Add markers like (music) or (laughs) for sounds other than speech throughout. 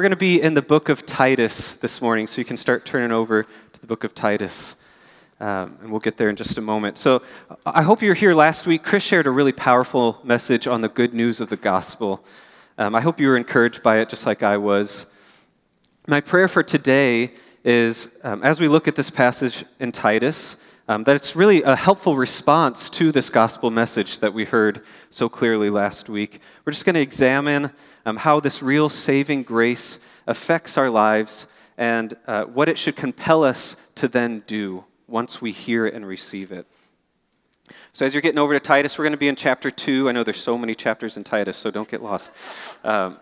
we're going to be in the book of Titus this morning, so you can start turning over to the book of Titus. Um, and we'll get there in just a moment. So I hope you're here last week. Chris shared a really powerful message on the good news of the gospel. Um, I hope you were encouraged by it just like I was. My prayer for today is um, as we look at this passage in Titus, um, that it's really a helpful response to this gospel message that we heard so clearly last week. We're just going to examine um, how this real saving grace affects our lives and uh, what it should compel us to then do once we hear it and receive it. So, as you're getting over to Titus, we're going to be in chapter 2. I know there's so many chapters in Titus, so don't get lost. Um,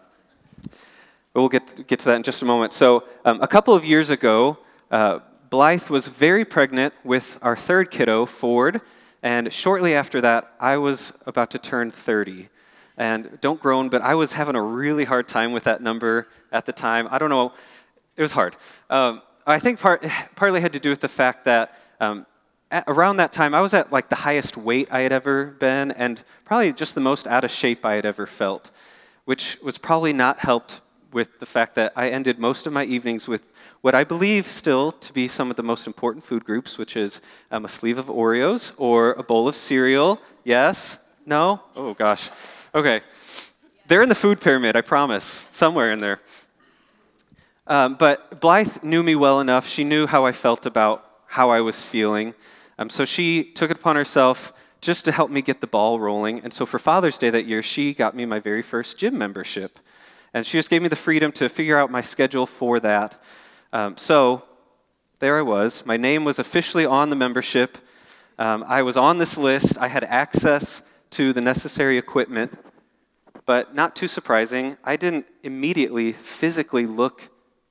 but we'll get, get to that in just a moment. So, um, a couple of years ago, uh, Blythe was very pregnant with our third kiddo, Ford, and shortly after that, I was about to turn 30. And don't groan, but I was having a really hard time with that number at the time. I don't know, it was hard. Um, I think part, (sighs) partly had to do with the fact that um, around that time, I was at like the highest weight I had ever been, and probably just the most out of shape I had ever felt, which was probably not helped with the fact that I ended most of my evenings with what I believe still to be some of the most important food groups, which is um, a sleeve of Oreos or a bowl of cereal. Yes? No? Oh, gosh. Okay. They're in the food pyramid, I promise, somewhere in there. Um, but Blythe knew me well enough. She knew how I felt about how I was feeling. Um, so she took it upon herself just to help me get the ball rolling. And so for Father's Day that year, she got me my very first gym membership. And she just gave me the freedom to figure out my schedule for that. Um, so there I was. My name was officially on the membership. Um, I was on this list. I had access to the necessary equipment. But not too surprising, I didn't immediately physically look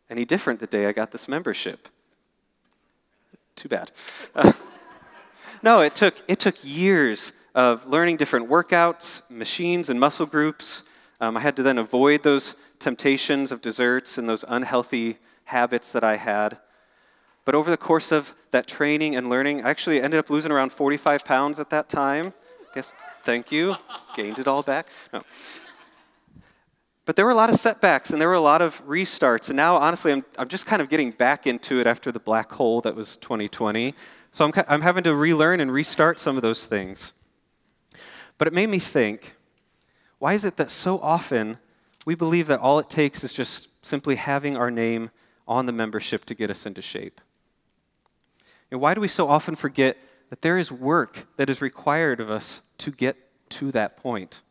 any different the day I got this membership. Too bad. (laughs) No, it took, it took years of learning different workouts, machines, and muscle groups. Um, I had to then avoid those temptations of desserts and those unhealthy habits that I had. But over the course of that training and learning, I actually ended up losing around 45 pounds at that time. Guess, thank you. Gained it all back. No. But there were a lot of setbacks and there were a lot of restarts. And now, honestly, I'm, I'm just kind of getting back into it after the black hole that was 2020. So I'm, I'm having to relearn and restart some of those things. But it made me think why is it that so often we believe that all it takes is just simply having our name on the membership to get us into shape? And why do we so often forget that there is work that is required of us to get to that point?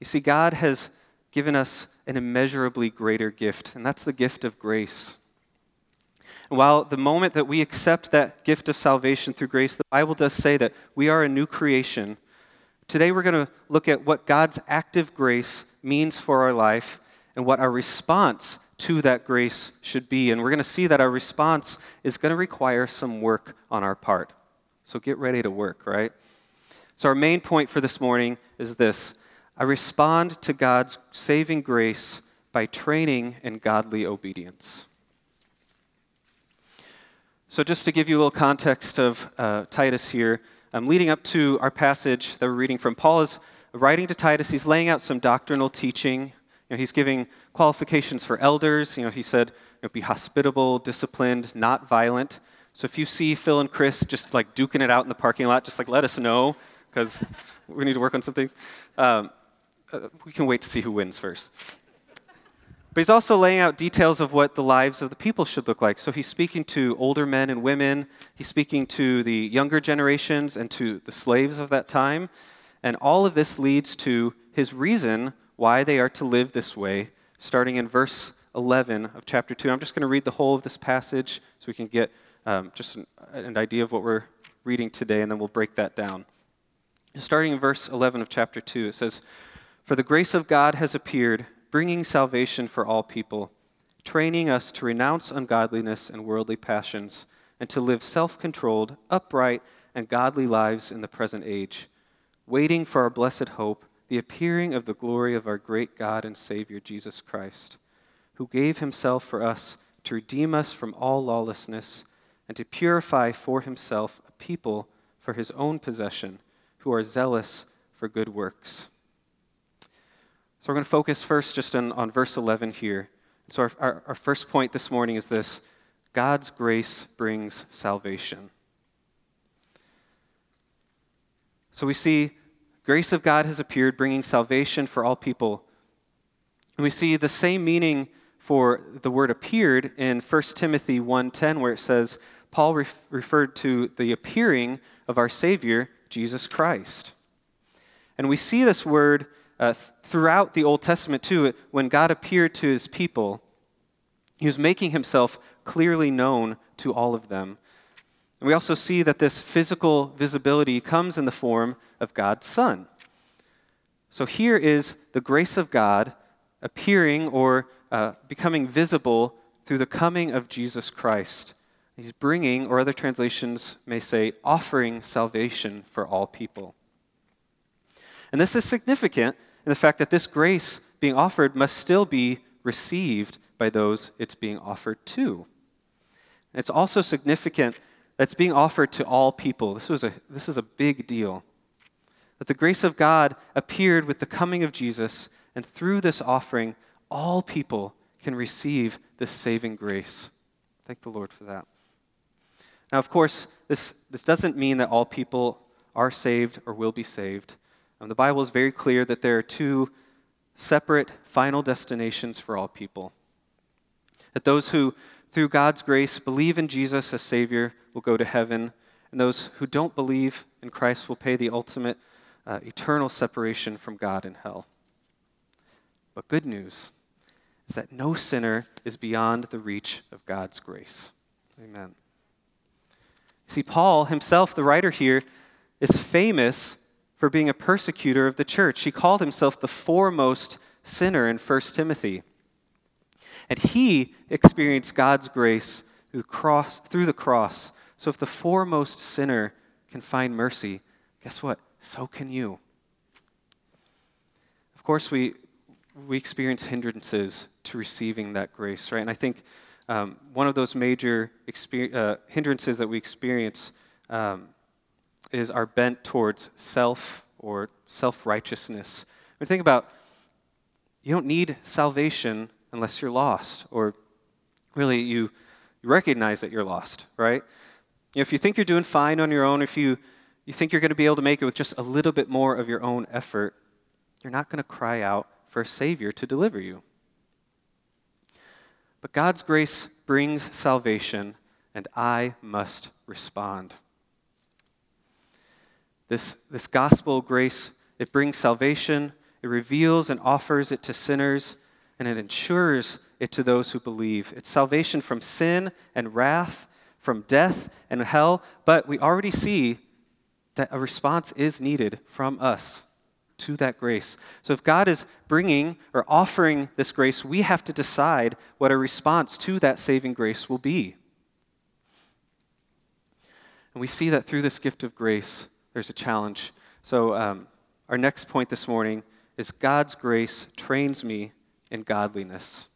You see, God has given us an immeasurably greater gift, and that's the gift of grace. And while the moment that we accept that gift of salvation through grace, the Bible does say that we are a new creation. Today we're going to look at what God's active grace means for our life and what our response to that grace should be. And we're going to see that our response is going to require some work on our part. So get ready to work, right? So, our main point for this morning is this I respond to God's saving grace by training in godly obedience. So, just to give you a little context of uh, Titus here, um, leading up to our passage that we're reading from, Paul is writing to Titus. He's laying out some doctrinal teaching. You know, he's giving qualifications for elders. You know, he said, you know, be hospitable, disciplined, not violent. So if you see Phil and Chris just like duking it out in the parking lot, just like let us know because we need to work on some things. Um, uh, we can wait to see who wins first. But he's also laying out details of what the lives of the people should look like. So he's speaking to older men and women, he's speaking to the younger generations and to the slaves of that time. And all of this leads to his reason why they are to live this way, starting in verse 11 of chapter 2. I'm just going to read the whole of this passage so we can get um, just an, an idea of what we're reading today, and then we'll break that down. Starting in verse 11 of chapter 2, it says, for the grace of God has appeared, bringing salvation for all people, training us to renounce ungodliness and worldly passions, and to live self controlled, upright, and godly lives in the present age, waiting for our blessed hope, the appearing of the glory of our great God and Savior Jesus Christ, who gave himself for us to redeem us from all lawlessness and to purify for himself a people for his own possession who are zealous for good works. So we're going to focus first just on, on verse 11 here. So our, our, our first point this morning is this God's grace brings salvation. So we see grace of God has appeared, bringing salvation for all people. And we see the same meaning for the word appeared in 1 Timothy 1:10 where it says Paul ref- referred to the appearing of our savior Jesus Christ. And we see this word uh, th- throughout the Old Testament too when God appeared to his people he was making himself clearly known to all of them. And we also see that this physical visibility comes in the form of God's Son. So here is the grace of God appearing or uh, becoming visible through the coming of Jesus Christ. He's bringing, or other translations may say, offering salvation for all people. And this is significant in the fact that this grace being offered must still be received by those it's being offered to. it's also significant that it's being offered to all people. This, was a, this is a big deal. That the grace of God appeared with the coming of Jesus, and through this offering, all people can receive this saving grace. Thank the Lord for that. Now, of course, this, this doesn't mean that all people are saved or will be saved. Um, the Bible is very clear that there are two separate final destinations for all people. That those who, through God's grace, believe in Jesus as Savior will go to heaven, and those who don't believe in Christ will pay the ultimate uh, eternal separation from God in hell. But good news is that no sinner is beyond the reach of God's grace. Amen. See, Paul himself, the writer here, is famous for being a persecutor of the church. He called himself the foremost sinner in 1 Timothy. And he experienced God's grace through the cross. Through the cross. So if the foremost sinner can find mercy, guess what? So can you. Of course, we, we experience hindrances to receiving that grace, right? And I think um, one of those major exper- uh, hindrances that we experience um, is our bent towards self or self righteousness. I mean, think about you don't need salvation unless you're lost, or really you, recognize that you're lost, right? You know, if you think you're doing fine on your own, if you, you think you're going to be able to make it with just a little bit more of your own effort, you're not going to cry out for a Savior to deliver you. But God's grace brings salvation, and I must respond. This, this gospel grace, it brings salvation, it reveals and offers it to sinners, and it ensures it to those who believe. It's salvation from sin and wrath, from death and hell, but we already see that a response is needed from us to that grace. So if God is bringing or offering this grace, we have to decide what our response to that saving grace will be. And we see that through this gift of grace, there's a challenge. So, um, our next point this morning is God's grace trains me in godliness.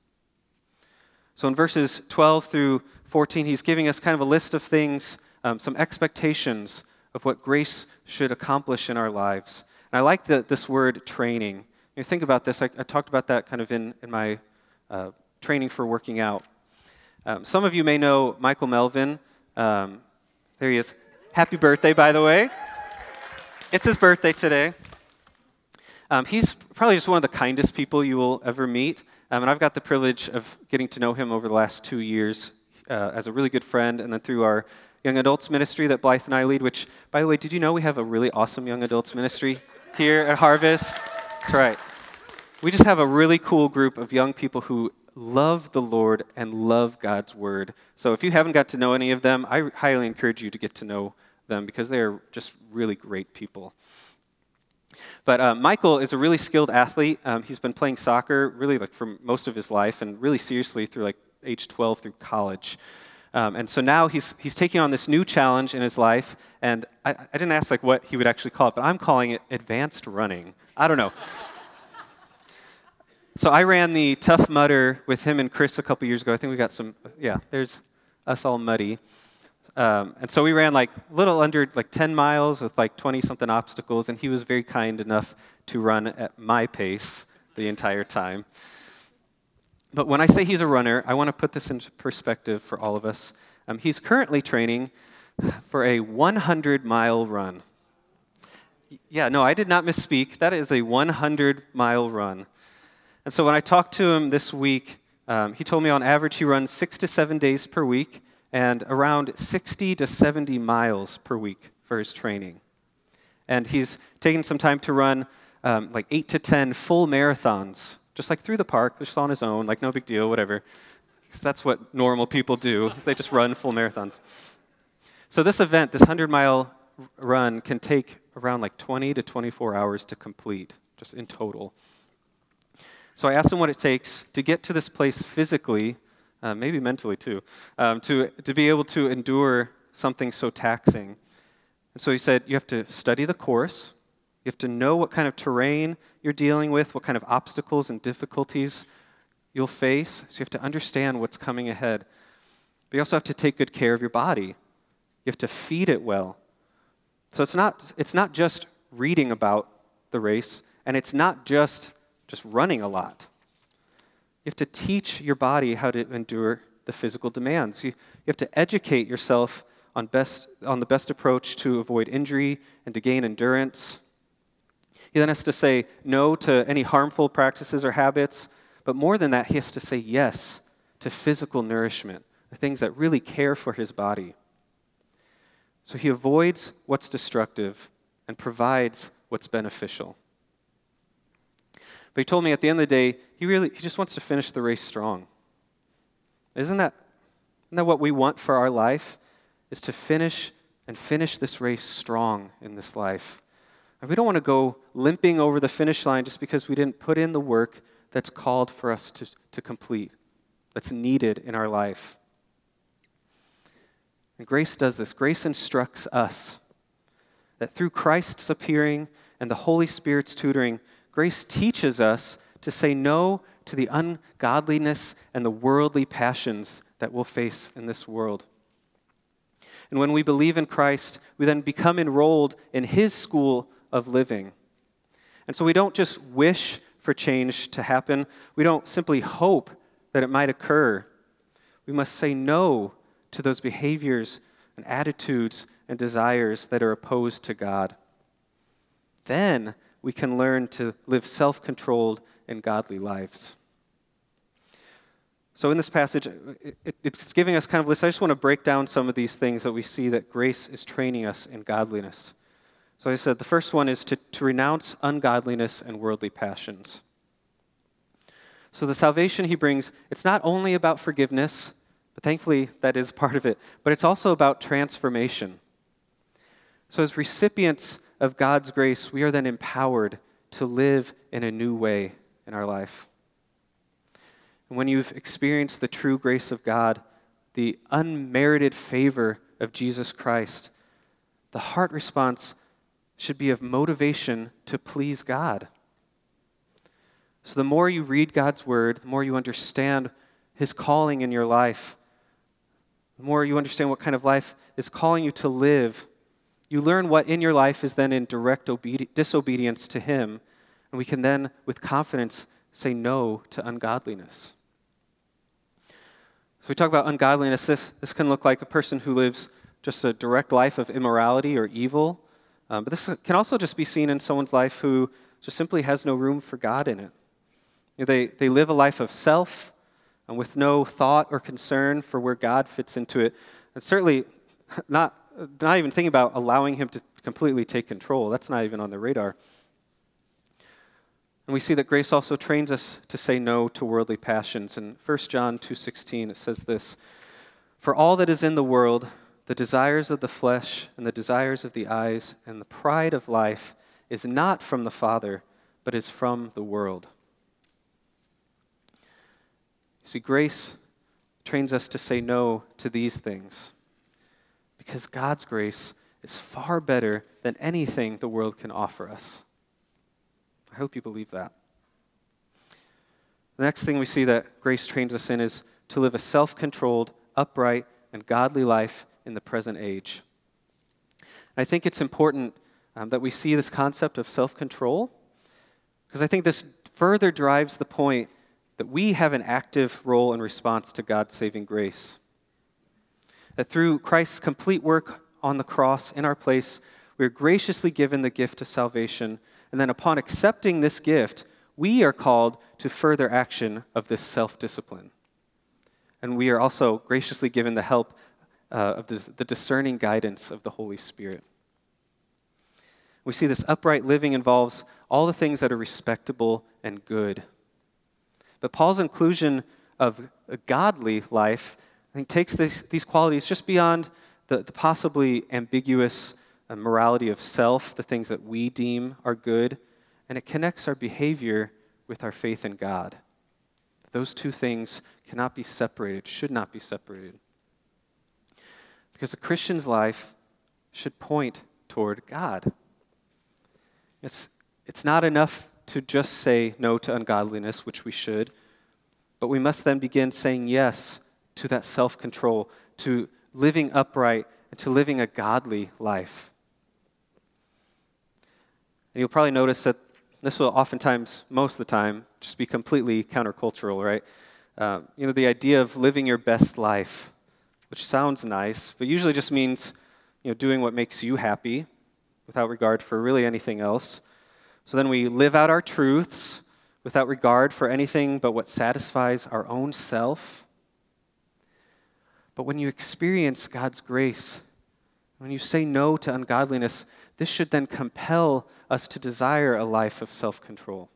So in verses 12 through 14, he's giving us kind of a list of things, um, some expectations of what grace should accomplish in our lives. And I like the, this word training. You think about this, I, I, talked about that kind of in, in my uh, training for working out. Um, some of you may know Michael Melvin. Um, there he is. Happy birthday, by the way. It's his birthday today. Um, he's probably just one of the kindest people you will ever meet. Um, and I've got the privilege of getting to know him over the last two years uh, as a really good friend, and then through our young adults ministry that Blythe and I lead, which, by the way, did you know we have a really awesome young adults ministry here at Harvest? That's right. We just have a really cool group of young people who love the Lord and love God's word. So if you haven't got to know any of them, I highly encourage you to get to know them because they are just really great people. But uh, Michael is a really skilled athlete. Um, he's been playing soccer really like for most of his life and really seriously through like age 12 through college. Um, and so now he's, he's taking on this new challenge in his life. And I, I didn't ask like what he would actually call it, but I'm calling it advanced running. I don't know. (laughs) so I ran the Tough Mudder with him and Chris a couple years ago. I think we got some, yeah, there's us all muddy. Um, and so we ran like a little under like 10 miles with like 20 something obstacles, and he was very kind enough to run at my pace the entire time. But when I say he's a runner, I want to put this into perspective for all of us. Um, he's currently training for a 100 mile run. Yeah, no, I did not misspeak. That is a 100 mile run. And so when I talked to him this week, um, he told me on average he runs six to seven days per week and around 60 to 70 miles per week for his training. And he's taken some time to run um, like eight to 10 full marathons, just like through the park, just on his own, like no big deal, whatever. that's what normal people do, they just run full marathons. So this event, this 100 mile run, can take around like 20 to 24 hours to complete, just in total. So I asked him what it takes to get to this place physically, uh, maybe mentally too, um, to, to be able to endure something so taxing. And so he said, You have to study the course, you have to know what kind of terrain you're dealing with, what kind of obstacles and difficulties you'll face. So you have to understand what's coming ahead. But you also have to take good care of your body. You have to feed it well. So it's not, it's not just reading about the race, and it's not just, just running a lot. You have to teach your body how to endure the physical demands. You, you have to educate yourself on, best, on the best approach to avoid injury and to gain endurance. He then has to say no to any harmful practices or habits, but more than that, he has to say yes to physical nourishment, the things that really care for his body. So he avoids what's destructive and provides what's beneficial. But he told me at the end of the day, he really he just wants to finish the race strong. Isn't that, isn't that what we want for our life? Is to finish and finish this race strong in this life. And we don't want to go limping over the finish line just because we didn't put in the work that's called for us to, to complete, that's needed in our life. And grace does this. Grace instructs us that through Christ's appearing and the Holy Spirit's tutoring, grace teaches us to say no to the ungodliness and the worldly passions that we'll face in this world. And when we believe in Christ, we then become enrolled in His school of living. And so we don't just wish for change to happen, we don't simply hope that it might occur. We must say no to those behaviors and attitudes and desires that are opposed to God. Then we can learn to live self controlled and godly lives. So, in this passage, it, it's giving us kind of list. I just want to break down some of these things that we see that grace is training us in godliness. So, I said the first one is to, to renounce ungodliness and worldly passions. So, the salvation he brings, it's not only about forgiveness, but thankfully, that is part of it. But it's also about transformation. So, as recipients of God's grace, we are then empowered to live in a new way in our life. And when you've experienced the true grace of God, the unmerited favor of Jesus Christ, the heart response should be of motivation to please God. So, the more you read God's word, the more you understand his calling in your life, the more you understand what kind of life is calling you to live, you learn what in your life is then in direct obedi- disobedience to Him, and we can then, with confidence, say no to ungodliness. So we talk about ungodliness. This, this can look like a person who lives just a direct life of immorality or evil. Um, but this can also just be seen in someone's life who just simply has no room for God in it. You know, they, they live a life of self, and with no thought or concern for where God fits into it. And certainly (laughs) not, not even thinking about allowing Him to completely take control. That's not even on the radar. And we see that grace also trains us to say no to worldly passions. In 1 John 2:16 it says this, "For all that is in the world, the desires of the flesh and the desires of the eyes and the pride of life is not from the Father, but is from the world." You See, grace trains us to say no to these things because God's grace is far better than anything the world can offer us. I hope you believe that. The next thing we see that grace trains us in is to live a self controlled, upright, and godly life in the present age. And I think it's important um, that we see this concept of self control because I think this further drives the point that we have an active role in response to God's saving grace. That through Christ's complete work on the cross in our place, we are graciously given the gift of salvation. And then upon accepting this gift, we are called to further action of this self discipline. And we are also graciously given the help uh, of the discerning guidance of the Holy Spirit. We see this upright living involves all the things that are respectable and good. But Paul's inclusion of a godly life, I think, takes this, these qualities just beyond the, the possibly ambiguous uh, morality of self, the things that we deem are good, and it connects our behavior with our faith in God. Those two things cannot be separated, should not be separated. Because a Christian's life should point toward God. It's, it's not enough to just say no to ungodliness, which we should, but we must then begin saying yes to that self control, to living upright, and to living a godly life. And you'll probably notice that this will oftentimes, most of the time, just be completely countercultural, right? Uh, you know, the idea of living your best life, which sounds nice, but usually just means, you know, doing what makes you happy without regard for really anything else. So then we live out our truths without regard for anything but what satisfies our own self. But when you experience God's grace, when you say no to ungodliness, this should then compel us to desire a life of self control.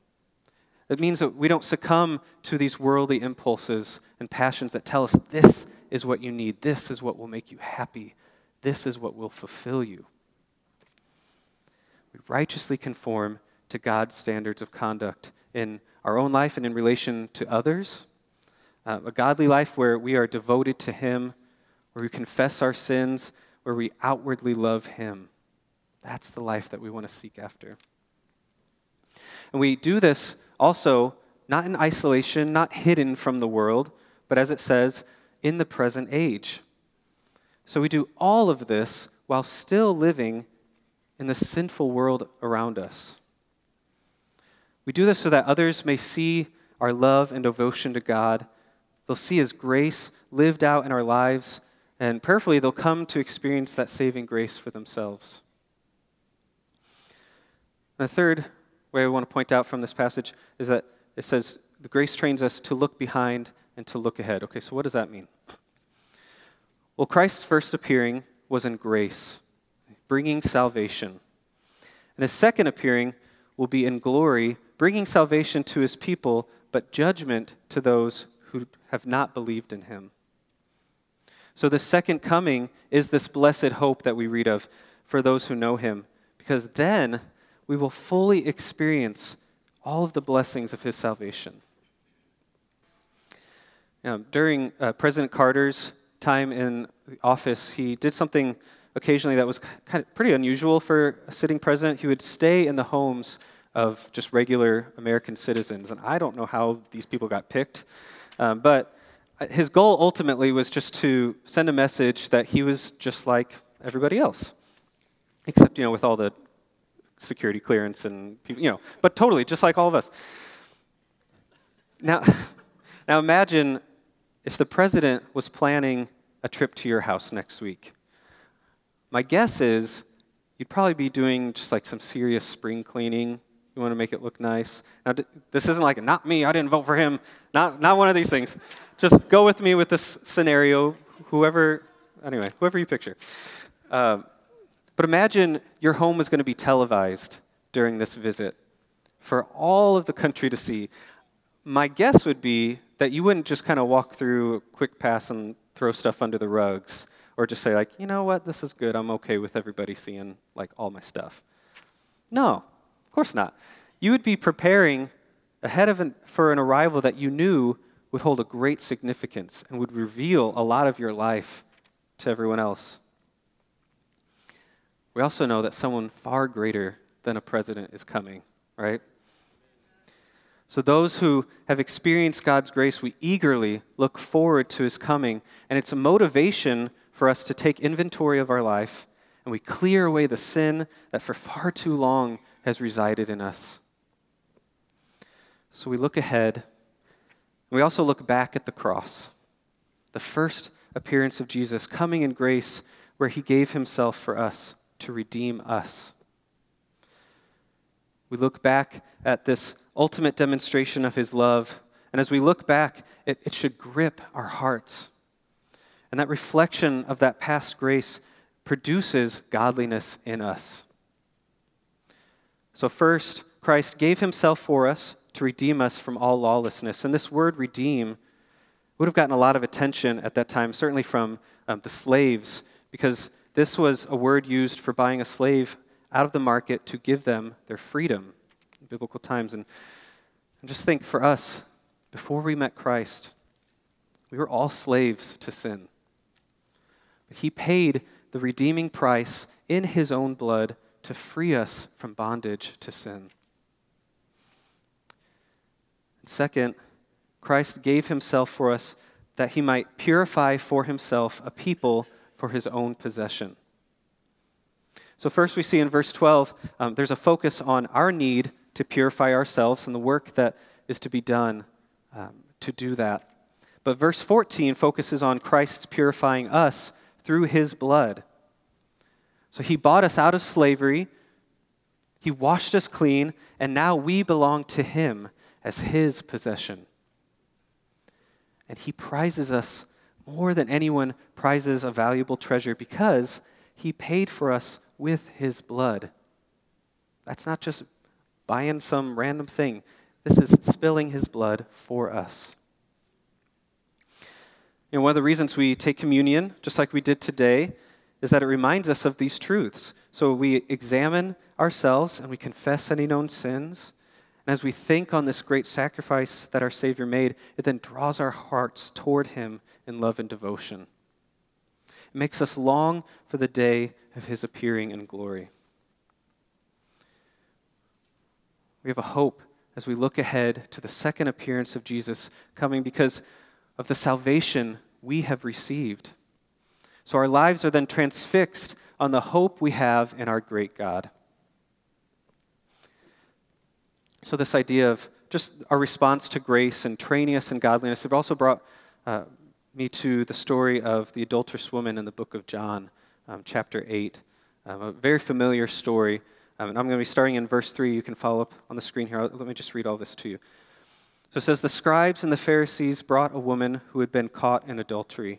It means that we don't succumb to these worldly impulses and passions that tell us this is what you need, this is what will make you happy, this is what will fulfill you. We righteously conform to God's standards of conduct in our own life and in relation to others. Uh, a godly life where we are devoted to Him, where we confess our sins, where we outwardly love Him. That's the life that we want to seek after. And we do this also not in isolation, not hidden from the world, but as it says, in the present age. So we do all of this while still living in the sinful world around us. We do this so that others may see our love and devotion to God. They'll see His grace lived out in our lives, and prayerfully, they'll come to experience that saving grace for themselves. And the third way I want to point out from this passage is that it says, the grace trains us to look behind and to look ahead. Okay, so what does that mean? Well, Christ's first appearing was in grace, bringing salvation. And his second appearing will be in glory, bringing salvation to his people, but judgment to those who have not believed in him. So, the second coming is this blessed hope that we read of for those who know him, because then we will fully experience all of the blessings of his salvation. Now, during uh, President Carter's time in office, he did something occasionally that was kind of pretty unusual for a sitting president. He would stay in the homes of just regular American citizens. And I don't know how these people got picked, um, but uh, his goal ultimately was just to send a message that he was just like everybody else, except, you know, with all the security clearance and, you know, but totally just like all of us. Now, (laughs) now imagine if the president was planning a trip to your house next week. My guess is you'd probably be doing just like some serious spring cleaning you want to make it look nice. Now, this isn't like, not me, I didn't vote for him. Not, not one of these things. Just go with me with this scenario, whoever, anyway, whoever you picture. Uh, but imagine your home is going to be televised during this visit for all of the country to see. My guess would be that you wouldn't just kind of walk through a quick pass and throw stuff under the rugs or just say like, you know what, this is good. I'm okay with everybody seeing like all my stuff. No, course not. You would be preparing ahead of an, for an arrival that you knew would hold a great significance and would reveal a lot of your life to everyone else. We also know that someone far greater than a president is coming, right? So, those who have experienced God's grace, we eagerly look forward to his coming, and it's a motivation for us to take inventory of our life and we clear away the sin that for far too long has resided in us. So we look ahead. We also look back at the cross, the first appearance of Jesus coming in grace where he gave himself for us to redeem us. We look back at this ultimate demonstration of his love, and as we look back, it, it should grip our hearts. And that reflection of that past grace produces godliness in us. So, first, Christ gave himself for us to redeem us from all lawlessness. And this word redeem would have gotten a lot of attention at that time, certainly from um, the slaves, because this was a word used for buying a slave out of the market to give them their freedom in biblical times. And, and just think for us, before we met Christ, we were all slaves to sin. But he paid the redeeming price in his own blood to free us from bondage to sin. And second, Christ gave himself for us that he might purify for himself a people for his own possession. So, first, we see in verse 12, um, there's a focus on our need to purify ourselves and the work that is to be done um, to do that. But verse 14 focuses on Christ's purifying us through his blood. So, he bought us out of slavery, he washed us clean, and now we belong to him as his possession. And he prizes us more than anyone prizes a valuable treasure because he paid for us with his blood. That's not just buying some random thing, this is spilling his blood for us. You know, one of the reasons we take communion, just like we did today, is that it reminds us of these truths. So we examine ourselves and we confess any known sins. And as we think on this great sacrifice that our Savior made, it then draws our hearts toward Him in love and devotion. It makes us long for the day of His appearing in glory. We have a hope as we look ahead to the second appearance of Jesus coming because of the salvation we have received. So our lives are then transfixed on the hope we have in our great God. So, this idea of just our response to grace and training us in godliness, it also brought uh, me to the story of the adulterous woman in the book of John, um, chapter 8. Um, a very familiar story. Um, and I'm going to be starting in verse 3. You can follow up on the screen here. Let me just read all this to you. So it says The scribes and the Pharisees brought a woman who had been caught in adultery.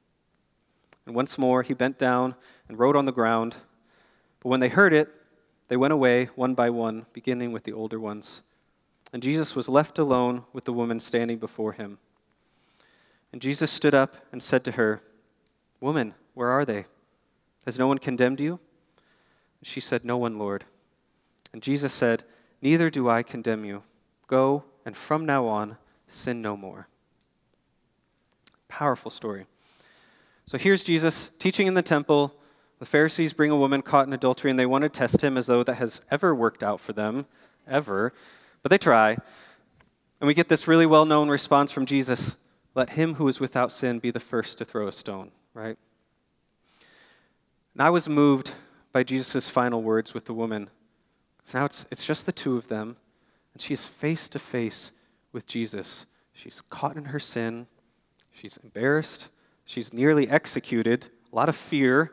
And once more he bent down and wrote on the ground. But when they heard it, they went away one by one, beginning with the older ones. And Jesus was left alone with the woman standing before him. And Jesus stood up and said to her, Woman, where are they? Has no one condemned you? And she said, No one, Lord. And Jesus said, Neither do I condemn you. Go, and from now on, sin no more. Powerful story. So here's Jesus teaching in the temple. The Pharisees bring a woman caught in adultery, and they want to test him as though that has ever worked out for them, ever. But they try. And we get this really well known response from Jesus let him who is without sin be the first to throw a stone, right? And I was moved by Jesus' final words with the woman. So now it's, it's just the two of them, and she's face to face with Jesus. She's caught in her sin, she's embarrassed, she's nearly executed, a lot of fear.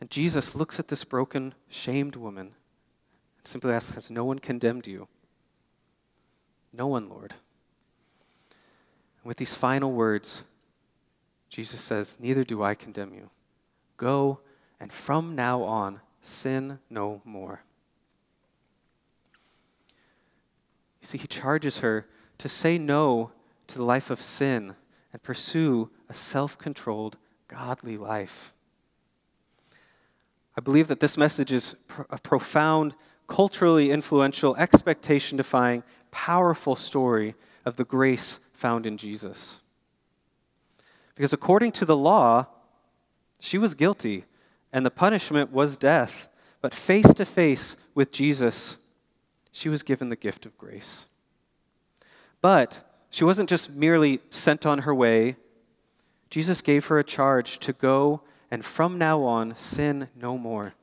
And Jesus looks at this broken, shamed woman and simply asks, Has no one condemned you? No one, Lord. And with these final words, Jesus says, Neither do I condemn you. Go, and from now on, sin no more. You see, he charges her to say no to the life of sin and pursue a self controlled, godly life. I believe that this message is a profound culturally influential, expectation defying, powerful story of the grace found in Jesus. Because according to the law, she was guilty, and the punishment was death. But face to face with Jesus, she was given the gift of grace. But she wasn't just merely sent on her way. Jesus gave her a charge to go and from now on sin no more.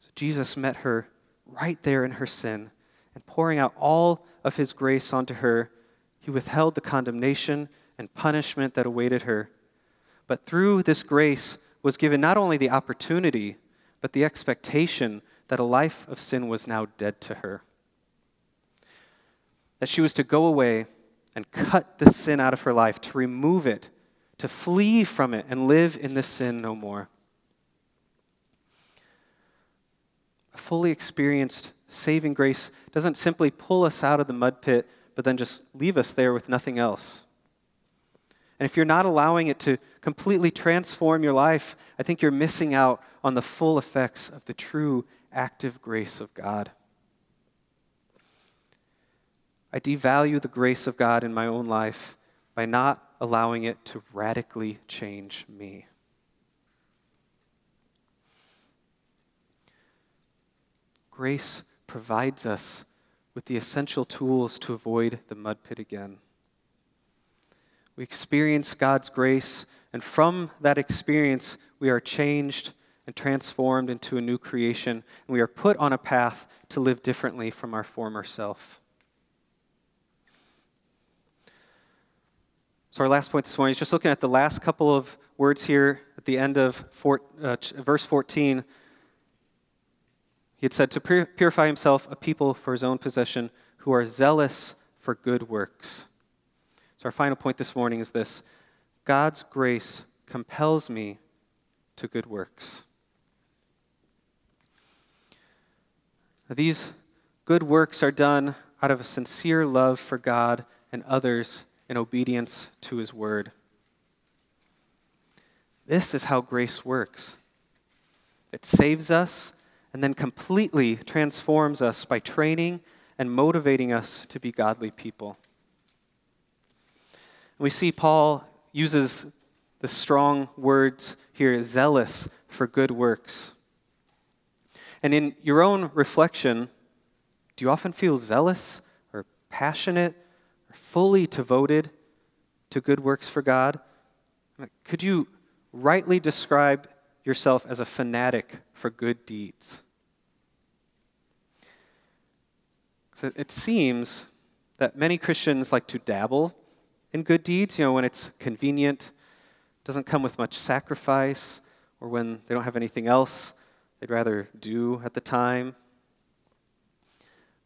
So Jesus met her right there in her sin and pouring out all of his grace onto her, he withheld the condemnation and punishment that awaited her. But through this grace was given not only the opportunity, but the expectation that a life of sin was now dead to her. That she was to go away and cut the sin out of her life, to remove it, to flee from it, and live in this sin no more. A fully experienced saving grace doesn't simply pull us out of the mud pit, but then just leave us there with nothing else. And if you're not allowing it to completely transform your life, I think you're missing out on the full effects of the true active grace of God. I devalue the grace of God in my own life by not allowing it to radically change me. Grace provides us with the essential tools to avoid the mud pit again. We experience God's grace, and from that experience, we are changed and transformed into a new creation, and we are put on a path to live differently from our former self. So, our last point this morning is just looking at the last couple of words here at the end of four, uh, verse 14. He had said, To purify himself a people for his own possession who are zealous for good works. So, our final point this morning is this God's grace compels me to good works. These good works are done out of a sincere love for God and others in obedience to his word. This is how grace works it saves us and then completely transforms us by training and motivating us to be godly people. We see Paul uses the strong words here zealous for good works. And in your own reflection, do you often feel zealous or passionate fully devoted to good works for God? Could you rightly describe yourself as a fanatic for good deeds? it seems that many Christians like to dabble in good deeds, you know, when it's convenient, doesn't come with much sacrifice, or when they don't have anything else they'd rather do at the time.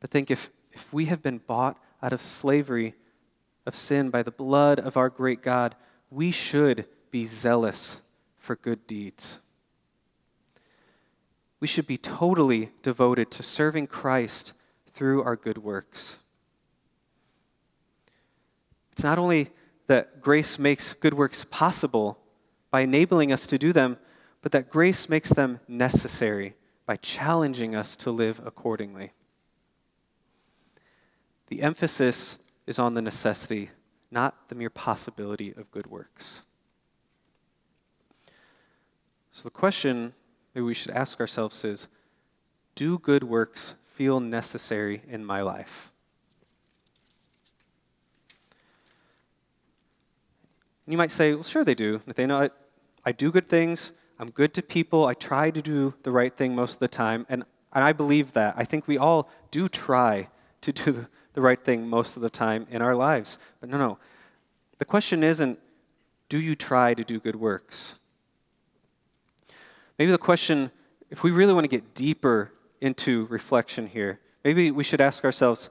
But think if, if we have been bought out of slavery of sin by the blood of our great God, we should be zealous for good deeds. We should be totally devoted to serving Christ through our good works. It's not only that grace makes good works possible by enabling us to do them, but that grace makes them necessary by challenging us to live accordingly. The emphasis is on the necessity, not the mere possibility of good works. So the question maybe we should ask ourselves is do good works feel necessary in my life? And you might say, well, sure they do. If they know I, I do good things, I'm good to people, I try to do the right thing most of the time, and, and I believe that. I think we all do try to do the, the right thing most of the time in our lives. But no, no. The question isn't, do you try to do good works? Maybe the question, if we really want to get deeper into reflection here. Maybe we should ask ourselves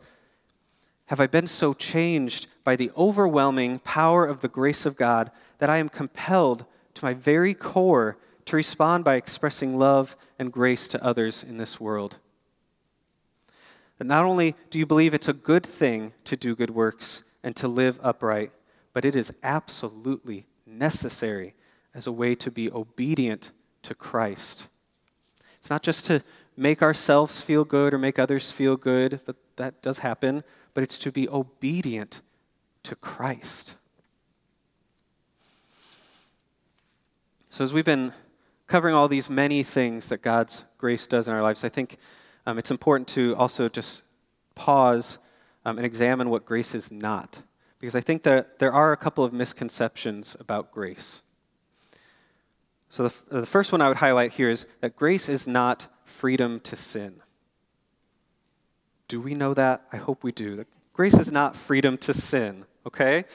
Have I been so changed by the overwhelming power of the grace of God that I am compelled to my very core to respond by expressing love and grace to others in this world? That not only do you believe it's a good thing to do good works and to live upright, but it is absolutely necessary as a way to be obedient to Christ. It's not just to make ourselves feel good or make others feel good, but that does happen, but it's to be obedient to Christ. So, as we've been covering all these many things that God's grace does in our lives, I think um, it's important to also just pause um, and examine what grace is not. Because I think that there are a couple of misconceptions about grace. So, the, f- the first one I would highlight here is that grace is not freedom to sin. Do we know that? I hope we do. That grace is not freedom to sin, okay?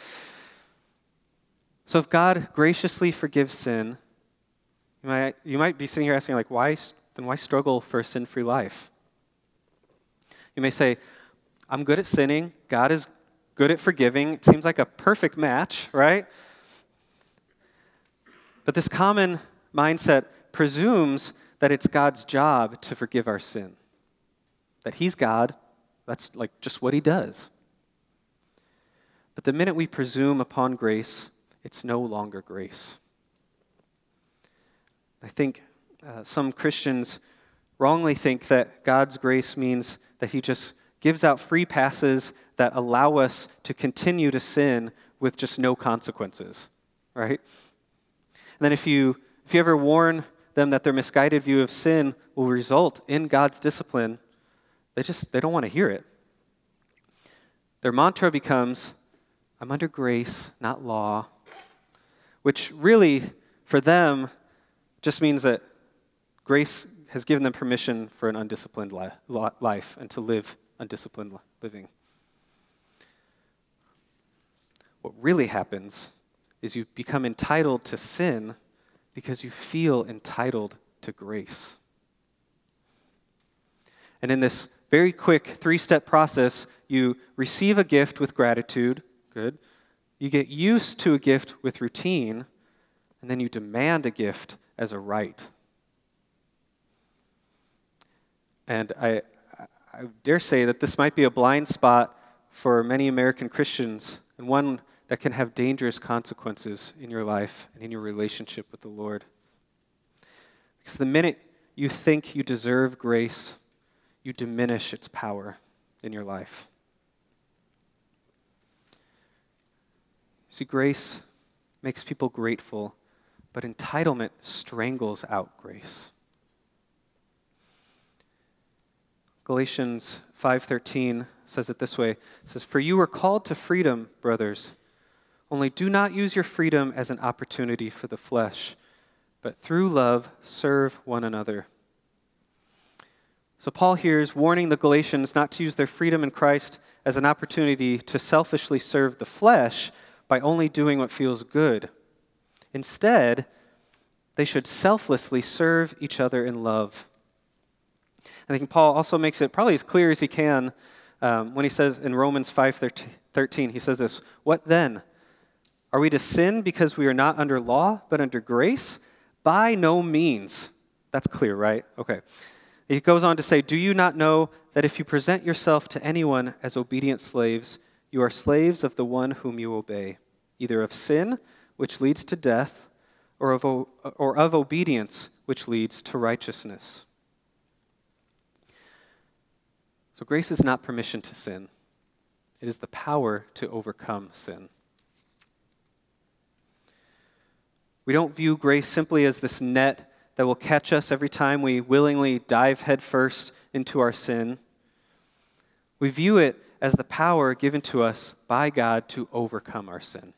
So, if God graciously forgives sin, you might, you might be sitting here asking, like, why, then why struggle for a sin free life? You may say, I'm good at sinning. God is good at forgiving. It seems like a perfect match, right? But this common mindset presumes that it's God's job to forgive our sin. That He's God, that's like just what He does. But the minute we presume upon grace, it's no longer grace. I think uh, some Christians wrongly think that God's grace means that He just gives out free passes that allow us to continue to sin with just no consequences, right? And then if you, if you ever warn them that their misguided view of sin will result in God's discipline, they just they don't want to hear it. Their mantra becomes, I'm under grace, not law, which really, for them, just means that grace has given them permission for an undisciplined li- life and to live undisciplined living. What really happens is you become entitled to sin because you feel entitled to grace. And in this very quick three step process, you receive a gift with gratitude, good. You get used to a gift with routine, and then you demand a gift as a right. And I, I dare say that this might be a blind spot for many American Christians and one that can have dangerous consequences in your life and in your relationship with the Lord. Because the minute you think you deserve grace, you diminish its power in your life. See, grace makes people grateful, but entitlement strangles out grace. Galatians 5:13 says it this way. It says, "For you were called to freedom, brothers. Only do not use your freedom as an opportunity for the flesh, but through love serve one another." So Paul here is warning the Galatians not to use their freedom in Christ as an opportunity to selfishly serve the flesh by only doing what feels good. Instead, they should selflessly serve each other in love. I think Paul also makes it probably as clear as he can um, when he says in Romans 5:13, he says this, "What then? Are we to sin because we are not under law, but under grace? By no means." That's clear, right? Okay. He goes on to say, "Do you not know that if you present yourself to anyone as obedient slaves, you are slaves of the one whom you obey, either of sin, which leads to death, or of, or of obedience, which leads to righteousness?" So, grace is not permission to sin, it is the power to overcome sin. We don't view grace simply as this net that will catch us every time we willingly dive headfirst into our sin. We view it as the power given to us by God to overcome our sin.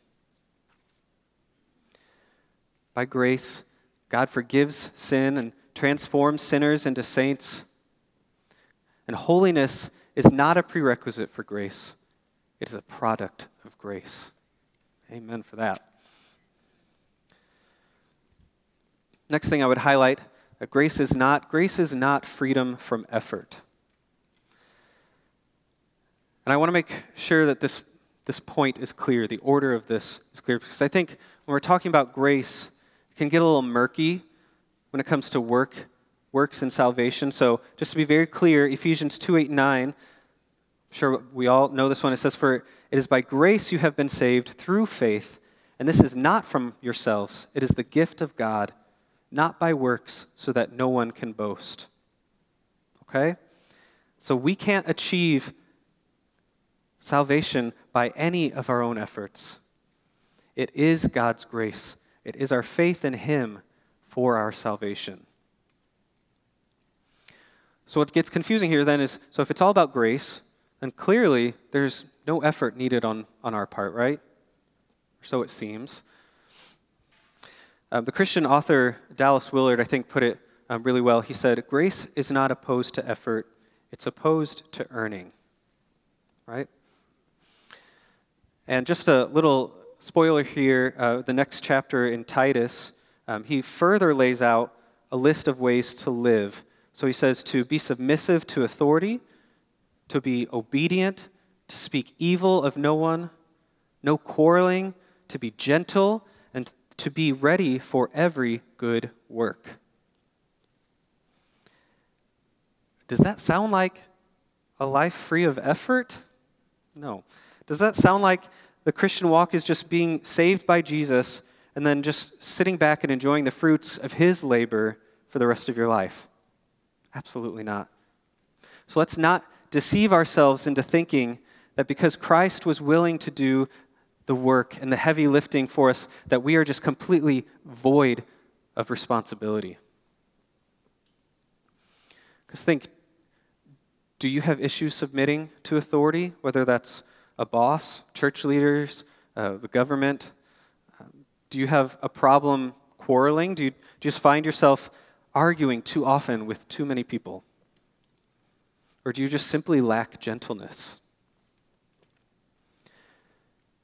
By grace, God forgives sin and transforms sinners into saints. And holiness is not a prerequisite for grace, it is a product of grace. Amen for that. Next thing I would highlight that grace is not grace is not freedom from effort. And I want to make sure that this, this point is clear, the order of this is clear, because I think when we're talking about grace, it can get a little murky when it comes to work works in salvation. So, just to be very clear, Ephesians 2 8 9, I'm sure we all know this one. It says, For it is by grace you have been saved through faith, and this is not from yourselves, it is the gift of God, not by works, so that no one can boast. Okay? So, we can't achieve salvation by any of our own efforts. It is God's grace, it is our faith in Him for our salvation. So, what gets confusing here then is so if it's all about grace, then clearly there's no effort needed on, on our part, right? So it seems. Uh, the Christian author Dallas Willard, I think, put it um, really well. He said, Grace is not opposed to effort, it's opposed to earning, right? And just a little spoiler here uh, the next chapter in Titus, um, he further lays out a list of ways to live. So he says to be submissive to authority, to be obedient, to speak evil of no one, no quarreling, to be gentle, and to be ready for every good work. Does that sound like a life free of effort? No. Does that sound like the Christian walk is just being saved by Jesus and then just sitting back and enjoying the fruits of his labor for the rest of your life? Absolutely not. So let's not deceive ourselves into thinking that because Christ was willing to do the work and the heavy lifting for us, that we are just completely void of responsibility. Because think do you have issues submitting to authority, whether that's a boss, church leaders, uh, the government? Um, do you have a problem quarreling? Do you, do you just find yourself arguing too often with too many people? Or do you just simply lack gentleness?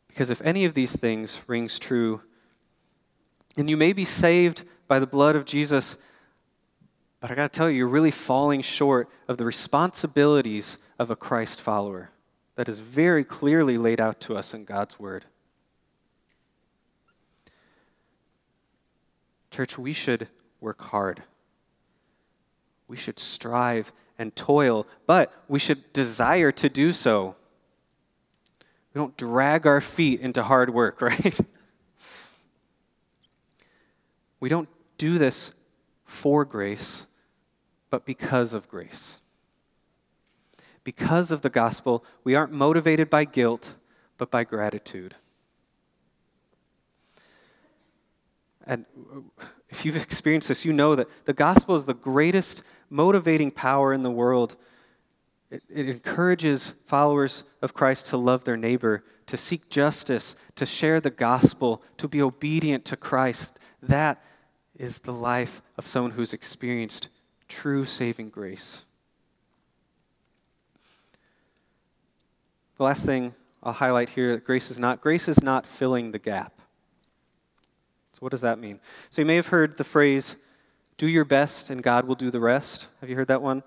Because if any of these things rings true, and you may be saved by the blood of Jesus, but I got to tell you, you're really falling short of the responsibilities of a Christ follower that is very clearly laid out to us in God's Word. Church, we should work hard. We should strive and toil, but we should desire to do so. We don't drag our feet into hard work, (laughs) right? we don't do this for grace, but because of grace. Because of the gospel, we aren't motivated by guilt, but by gratitude. And if you've (laughs) experienced this, you know that the gospel is the greatest motivating power in the world. It, it, encourages followers of Christ to love their neighbor, to seek justice, to share the gospel, to be obedient to Christ. That is the life of someone who's experienced true saving grace. The last thing I'll highlight here that grace is not grace is not filling the gap. So, what does that mean? So, you may have heard the phrase, do your best and God will do the rest. Have you heard that one?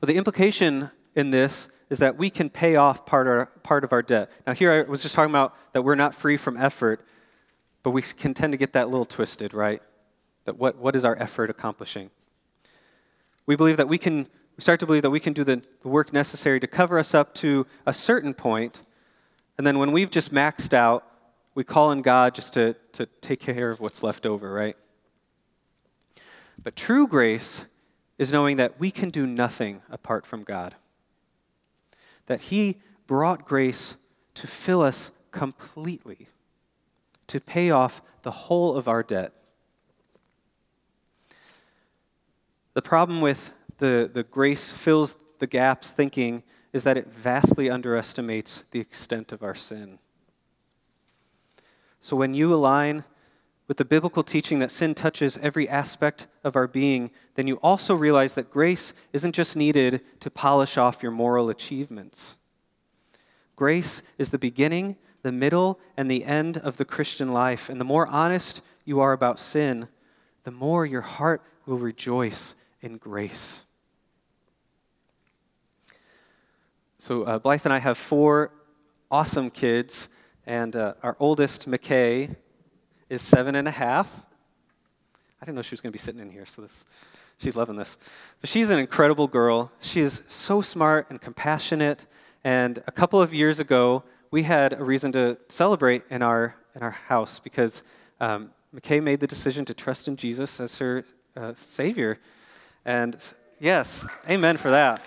Well, the implication in this is that we can pay off part, our, part of our debt. Now, here I was just talking about that we're not free from effort, but we can tend to get that little twisted, right? That what, what is our effort accomplishing? We believe that we can, we start to believe that we can do the, the work necessary to cover us up to a certain point, and then when we've just maxed out, we call on God just to, to take care of what's left over, right? But true grace is knowing that we can do nothing apart from God. That He brought grace to fill us completely, to pay off the whole of our debt. The problem with the, the grace fills the gaps thinking is that it vastly underestimates the extent of our sin. So when you align with the biblical teaching that sin touches every aspect of our being, then you also realize that grace isn't just needed to polish off your moral achievements. Grace is the beginning, the middle, and the end of the Christian life. And the more honest you are about sin, the more your heart will rejoice in grace. So, uh, Blythe and I have four awesome kids, and uh, our oldest, McKay, is seven and a half. I didn't know she was going to be sitting in here, so this, she's loving this. But she's an incredible girl. She is so smart and compassionate. And a couple of years ago, we had a reason to celebrate in our, in our house because um, McKay made the decision to trust in Jesus as her uh, Savior. And yes, amen for that.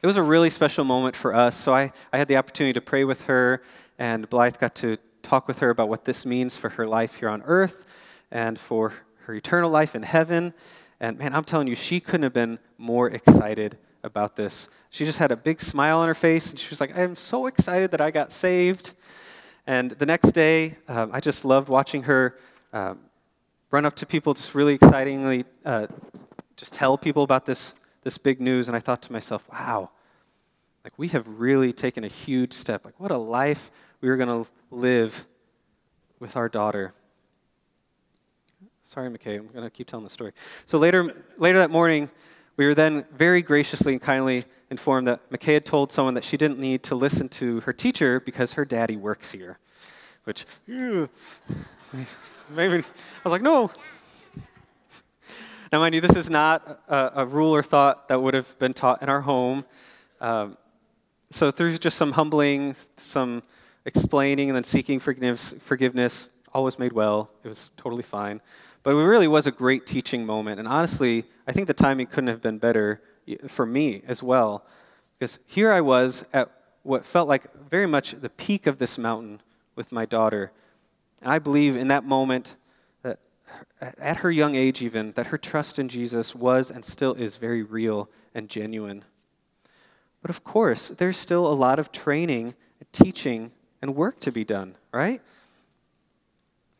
it was a really special moment for us. So I, I had the opportunity to pray with her, and Blythe got to talk with her about what this means for her life here on earth and for her eternal life in heaven. And man, I'm telling you, she couldn't have been more excited about this. She just had a big smile on her face, and she was like, I'm so excited that I got saved. And the next day, um, I just loved watching her um, run up to people, just really excitingly uh, just tell people about this, this big news. And I thought to myself, wow, like we have really taken a huge step. Like, what a life we were going to live with our daughter. Sorry, McKay, I'm going to keep telling the story. So later, later that morning, we were then very graciously and kindly informed that McKay had told someone that she didn't need to listen to her teacher because her daddy works here. Which, (laughs) maybe, I was like, no. Now, mind you, this is not a, a rule or thought that would have been taught in our home. Um, so, through just some humbling, some explaining, and then seeking forgiveness, forgiveness, all was made well. It was totally fine. But it really was a great teaching moment. And honestly, I think the timing couldn't have been better for me as well. Because here I was at what felt like very much the peak of this mountain with my daughter. And I believe in that moment, that at her young age even, that her trust in Jesus was and still is very real and genuine. But of course, there's still a lot of training, and teaching, and work to be done, right?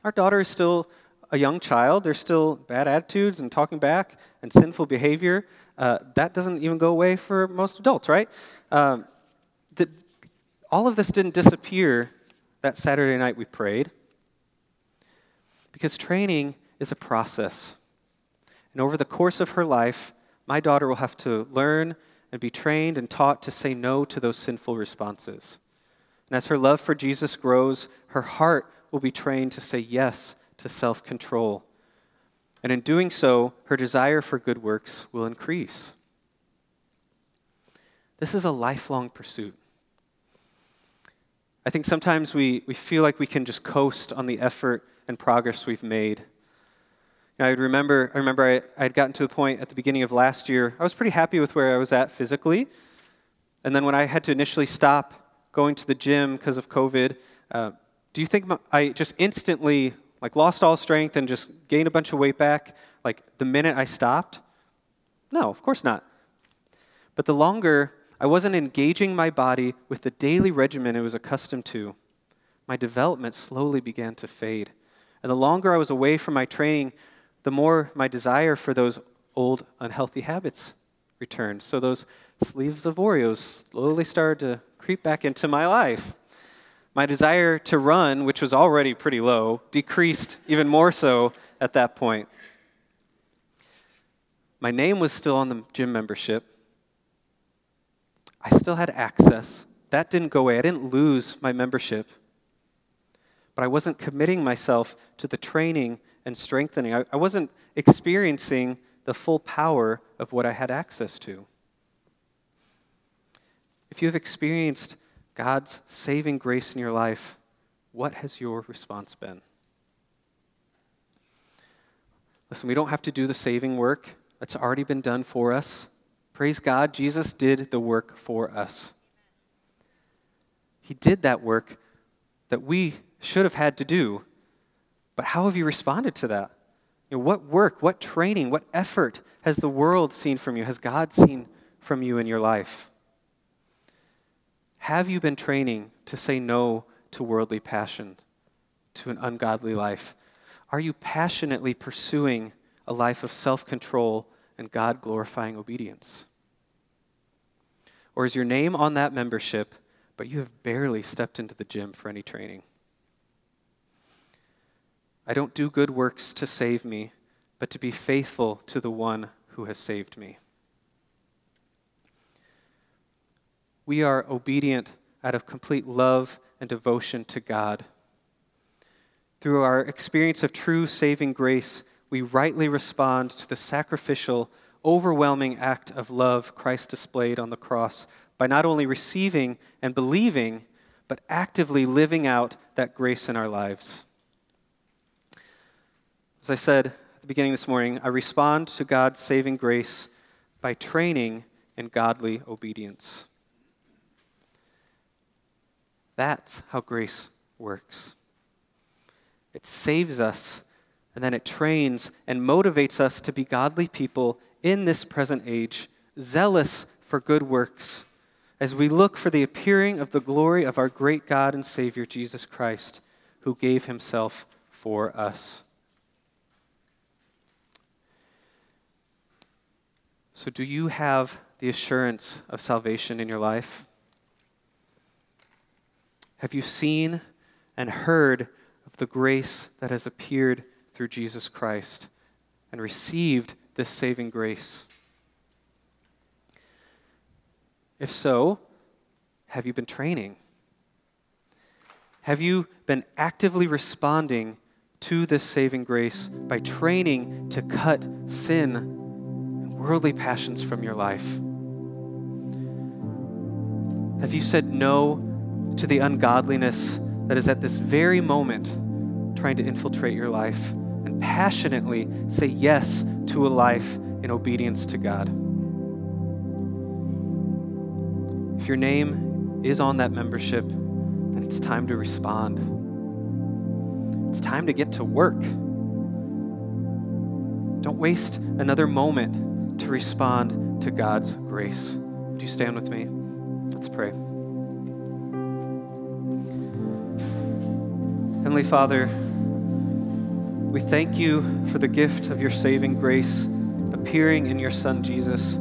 Our daughter is still a young child, there's still bad attitudes and talking back and sinful behavior. Uh, that doesn't even go away for most adults, right? Um, the, all of this didn't disappear that Saturday night we prayed because training is a process. And over the course of her life, my daughter will have to learn and be trained and taught to say no to those sinful responses. And as her love for Jesus grows, her heart will be trained to say yes to self control. And in doing so, her desire for good works will increase. This is a lifelong pursuit. I think sometimes we, we feel like we can just coast on the effort and progress we've made. I remember, I remember I, I had gotten to the point at the beginning of last year, I was pretty happy with where I was at physically. And then when I had to initially stop going to the gym because of COVID, uh, do you think I just instantly like lost all strength and just gained a bunch of weight back like the minute I stopped? No, of course not. But the longer I wasn't engaging my body with the daily regimen it was accustomed to, my development slowly began to fade. And the longer I was away from my training, the more my desire for those old unhealthy habits returned. So those sleeves of Oreos slowly started to creep back into my life. My desire to run, which was already pretty low, decreased even more so at that point. My name was still on the gym membership. I still had access. That didn't go away. I didn't lose my membership. But I wasn't committing myself to the training and strengthening. I, I wasn't experiencing the full power of what I had access to. If you have experienced God's saving grace in your life, what has your response been? Listen, we don't have to do the saving work, that's already been done for us. Praise God, Jesus did the work for us. He did that work that we should have had to do. But how have you responded to that? You know, what work, what training, what effort has the world seen from you? Has God seen from you in your life? Have you been training to say no to worldly passion, to an ungodly life? Are you passionately pursuing a life of self control and God glorifying obedience? Or is your name on that membership, but you have barely stepped into the gym for any training? I don't do good works to save me, but to be faithful to the one who has saved me. We are obedient out of complete love and devotion to God. Through our experience of true saving grace, we rightly respond to the sacrificial, overwhelming act of love Christ displayed on the cross by not only receiving and believing, but actively living out that grace in our lives. As I said at the beginning this morning, I respond to God's saving grace by training in godly obedience. That's how grace works. It saves us, and then it trains and motivates us to be godly people in this present age, zealous for good works, as we look for the appearing of the glory of our great God and Savior, Jesus Christ, who gave himself for us. So, do you have the assurance of salvation in your life? Have you seen and heard of the grace that has appeared through Jesus Christ and received this saving grace? If so, have you been training? Have you been actively responding to this saving grace by training to cut sin and worldly passions from your life? Have you said no to the ungodliness that is at this very moment trying to infiltrate your life and passionately say yes to a life in obedience to God. If your name is on that membership, then it's time to respond. It's time to get to work. Don't waste another moment to respond to God's grace. Would you stand with me? Let's pray. Heavenly Father, we thank you for the gift of your saving grace appearing in your Son Jesus.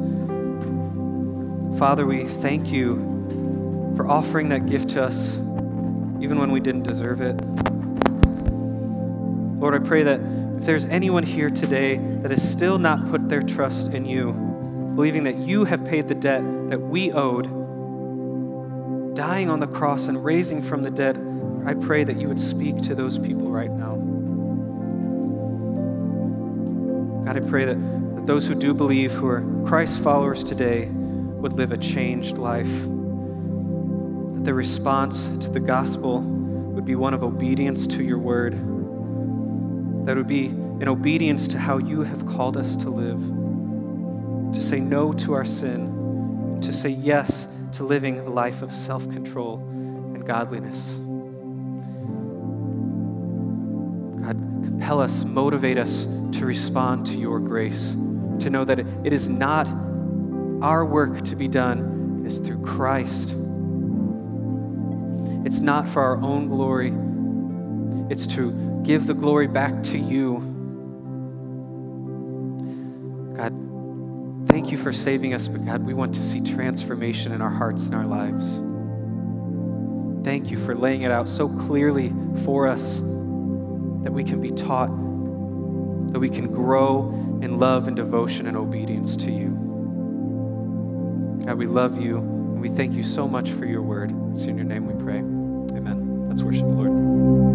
Father, we thank you for offering that gift to us even when we didn't deserve it. Lord, I pray that if there's anyone here today that has still not put their trust in you, believing that you have paid the debt that we owed, dying on the cross and raising from the dead, I pray that you would speak to those people right now. God, I pray that, that those who do believe, who are Christ followers today, would live a changed life. That their response to the gospel would be one of obedience to your word. That it would be in obedience to how you have called us to live. To say no to our sin, and to say yes to living a life of self control and godliness. Compel us, motivate us to respond to your grace, to know that it is not our work to be done, it is through Christ. It's not for our own glory, it's to give the glory back to you. God, thank you for saving us, but God, we want to see transformation in our hearts and our lives. Thank you for laying it out so clearly for us that we can be taught, that we can grow in love and devotion and obedience to you. God, we love you and we thank you so much for your word. It's in your name we pray. Amen. Let's worship the Lord.